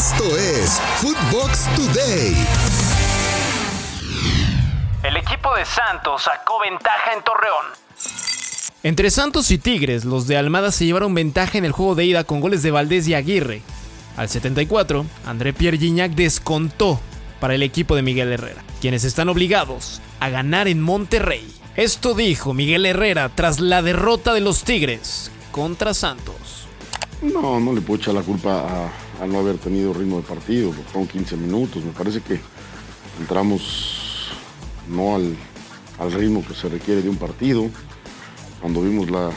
Esto es Footbox Today. El equipo de Santos sacó ventaja en Torreón. Entre Santos y Tigres, los de Almada se llevaron ventaja en el juego de ida con goles de Valdés y Aguirre. Al 74, André Pierre Gignac descontó para el equipo de Miguel Herrera, quienes están obligados a ganar en Monterrey. Esto dijo Miguel Herrera tras la derrota de los Tigres contra Santos. No, no le puedo echar la culpa a, no haber tenido ritmo de partido, porque fueron 15 minutos. Me parece que entramos no al, ritmo que se requiere de un partido. Cuando vimos la,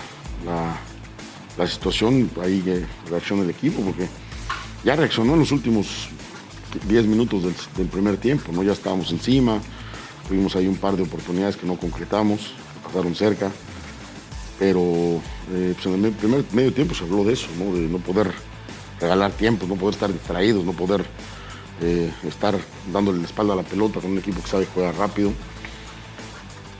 la, situación, ahí reaccionó el equipo, porque ya reaccionó en los últimos 10 minutos del, primer tiempo, ¿no? Ya estábamos encima, tuvimos ahí un par de oportunidades que no concretamos, pasaron cerca, pero eh, pues, en el primer medio tiempo se habló de eso, ¿no? De no poder regalar tiempo, no poder estar distraídos, no poder eh, estar dándole la espalda a la pelota con un equipo que sabe jugar rápido.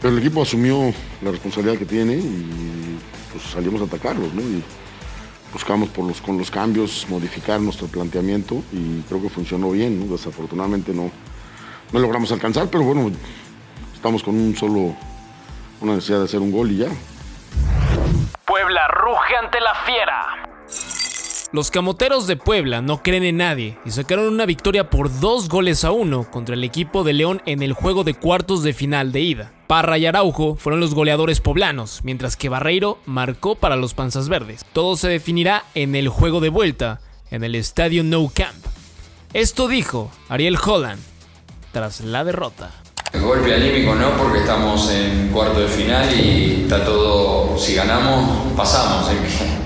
Pero el equipo asumió la responsabilidad que tiene y pues salimos a atacarlos, ¿no? buscamos por los, con los cambios modificar nuestro planteamiento y creo que funcionó bien. Desafortunadamente no, no logramos alcanzar, pero bueno, estamos con un solo, una necesidad de hacer un gol y ya. Puebla ruge ante la fiera. Los camoteros de Puebla no creen en nadie y sacaron una victoria por dos goles a uno contra el equipo de León en el juego de cuartos de final de ida. Parra y Araujo fueron los goleadores poblanos, mientras que Barreiro marcó para los Panzas Verdes. Todo se definirá en el juego de vuelta, en el estadio No Camp. Esto dijo Ariel Holland tras la derrota. El golpe anímico no, porque estamos en cuarto de final y está todo, si ganamos, pasamos.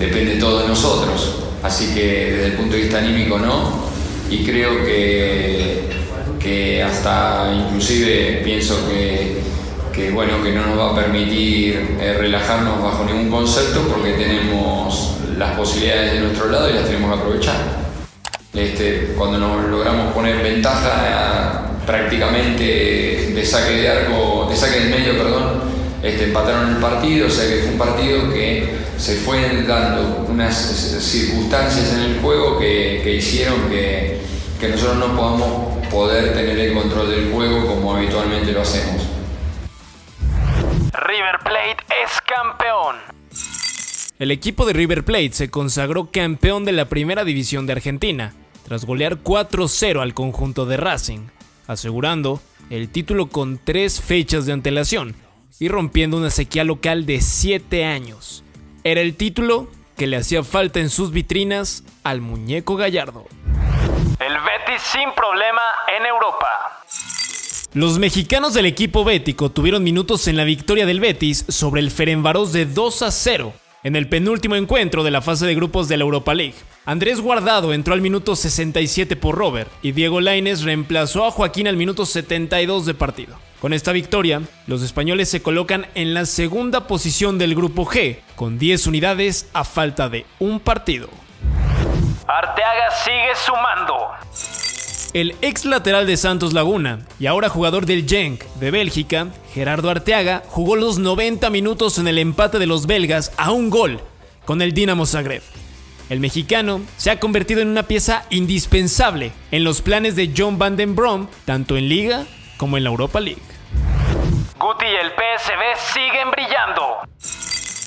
Depende todo de nosotros. Así que desde el punto de vista anímico no. Y creo que que hasta inclusive pienso que, bueno, que no nos va a permitir eh, relajarnos bajo ningún concepto porque tenemos las posibilidades de nuestro lado y las tenemos que aprovechar. Este, cuando nos logramos poner ventaja prácticamente de saque de arco, de saque del medio, perdón, este, empataron el partido, o sea que fue un partido que se fue dando unas circunstancias en el juego que, que hicieron que, que nosotros no podamos poder tener el control del juego como habitualmente lo hacemos. River Plate es campeón. El equipo de River Plate se consagró campeón de la primera división de Argentina, tras golear 4-0 al conjunto de Racing, asegurando el título con tres fechas de antelación y rompiendo una sequía local de 7 años. Era el título que le hacía falta en sus vitrinas al muñeco Gallardo. El Betis sin problema en Europa. Los mexicanos del equipo bético tuvieron minutos en la victoria del Betis sobre el Ferenbaros de 2 a 0 en el penúltimo encuentro de la fase de grupos de la Europa League. Andrés Guardado entró al minuto 67 por Robert y Diego Laines reemplazó a Joaquín al minuto 72 de partido. Con esta victoria, los españoles se colocan en la segunda posición del grupo G, con 10 unidades a falta de un partido. Arteaga sigue sumando. El ex lateral de Santos Laguna y ahora jugador del Genk de Bélgica, Gerardo Arteaga, jugó los 90 minutos en el empate de los belgas a un gol con el Dinamo Zagreb. El mexicano se ha convertido en una pieza indispensable en los planes de John Van Den Brom, tanto en Liga como en la Europa League. Guti y el PSV siguen brillando.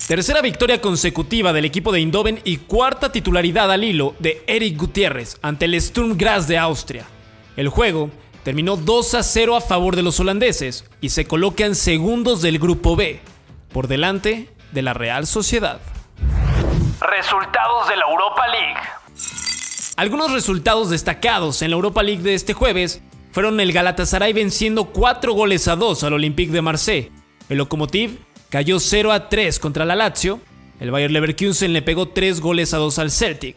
Tercera victoria consecutiva del equipo de Indoven y cuarta titularidad al hilo de Eric Gutiérrez ante el Sturm Graz de Austria. El juego terminó 2 a 0 a favor de los holandeses y se colocan segundos del grupo B, por delante de la Real Sociedad. Resultados de la Europa League. Algunos resultados destacados en la Europa League de este jueves fueron el Galatasaray venciendo 4 goles a 2 al Olympique de Marseille, el Lokomotiv cayó 0 a 3 contra la Lazio. El Bayer Leverkusen le pegó 3 goles a 2 al Celtic.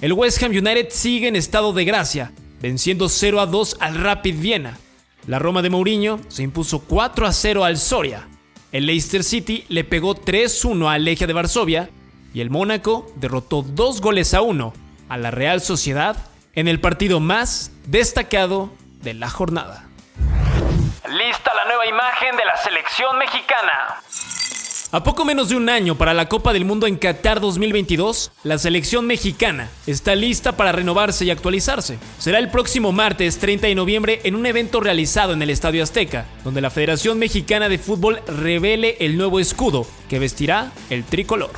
El West Ham United sigue en estado de gracia, venciendo 0 a 2 al Rapid Viena. La Roma de Mourinho se impuso 4 a 0 al Soria. El Leicester City le pegó 3-1 al Legia de Varsovia y el Mónaco derrotó 2 goles a 1 a la Real Sociedad en el partido más destacado de la jornada. Lista la nueva imagen de la selección mexicana. A poco menos de un año para la Copa del Mundo en Qatar 2022, la selección mexicana está lista para renovarse y actualizarse. Será el próximo martes 30 de noviembre en un evento realizado en el Estadio Azteca, donde la Federación Mexicana de Fútbol revele el nuevo escudo que vestirá el tricolor.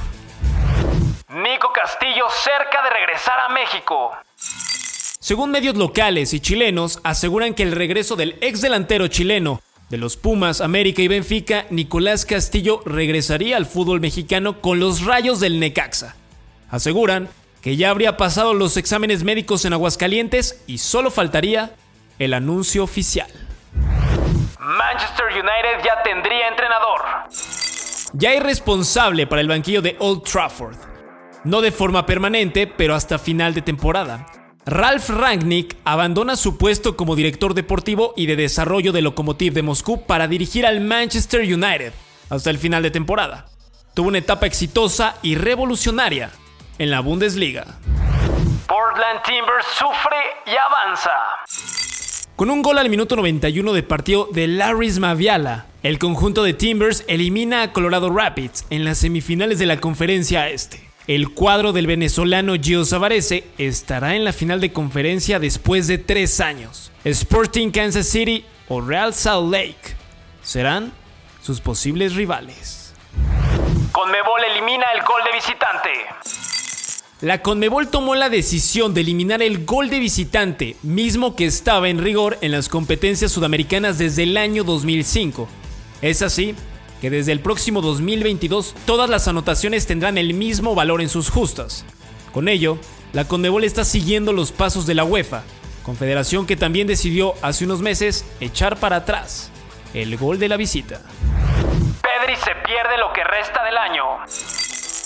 Nico Castillo cerca de regresar a México. Según medios locales y chilenos, aseguran que el regreso del ex delantero chileno de los Pumas, América y Benfica, Nicolás Castillo regresaría al fútbol mexicano con los rayos del Necaxa. Aseguran que ya habría pasado los exámenes médicos en Aguascalientes y solo faltaría el anuncio oficial. Manchester United ya tendría entrenador. Ya hay responsable para el banquillo de Old Trafford. No de forma permanente, pero hasta final de temporada. Ralf Rangnick abandona su puesto como director deportivo y de desarrollo de Lokomotiv de Moscú para dirigir al Manchester United hasta el final de temporada. Tuvo una etapa exitosa y revolucionaria en la Bundesliga. Portland Timbers sufre y avanza. Con un gol al minuto 91 de partido de Laris Maviala, el conjunto de Timbers elimina a Colorado Rapids en las semifinales de la conferencia este. El cuadro del venezolano Gio Savarese estará en la final de conferencia después de tres años. Sporting Kansas City o Real Salt Lake serán sus posibles rivales. Conmebol elimina el gol de visitante. La Conmebol tomó la decisión de eliminar el gol de visitante, mismo que estaba en rigor en las competencias sudamericanas desde el año 2005. Es así que desde el próximo 2022 todas las anotaciones tendrán el mismo valor en sus justas. Con ello, la Conmebol está siguiendo los pasos de la UEFA, confederación que también decidió hace unos meses echar para atrás el gol de la visita. Pedri se pierde lo que resta del año.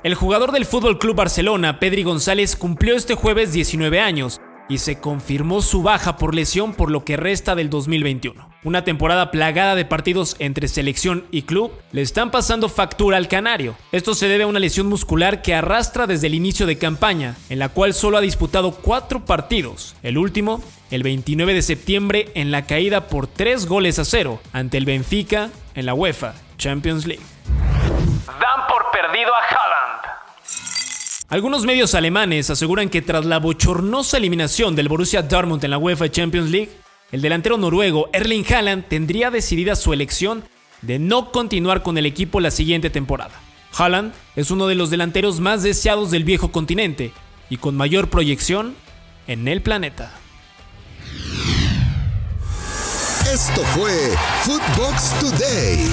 El jugador del Fútbol Club Barcelona, Pedri González, cumplió este jueves 19 años y se confirmó su baja por lesión por lo que resta del 2021. Una temporada plagada de partidos entre selección y club le están pasando factura al canario. Esto se debe a una lesión muscular que arrastra desde el inicio de campaña, en la cual solo ha disputado cuatro partidos. El último, el 29 de septiembre, en la caída por tres goles a cero ante el Benfica en la UEFA Champions League. Algunos medios alemanes aseguran que tras la bochornosa eliminación del Borussia Dortmund en la UEFA Champions League, el delantero noruego Erling Haaland tendría decidida su elección de no continuar con el equipo la siguiente temporada. Haaland es uno de los delanteros más deseados del viejo continente y con mayor proyección en el planeta. Esto fue Footbox Today.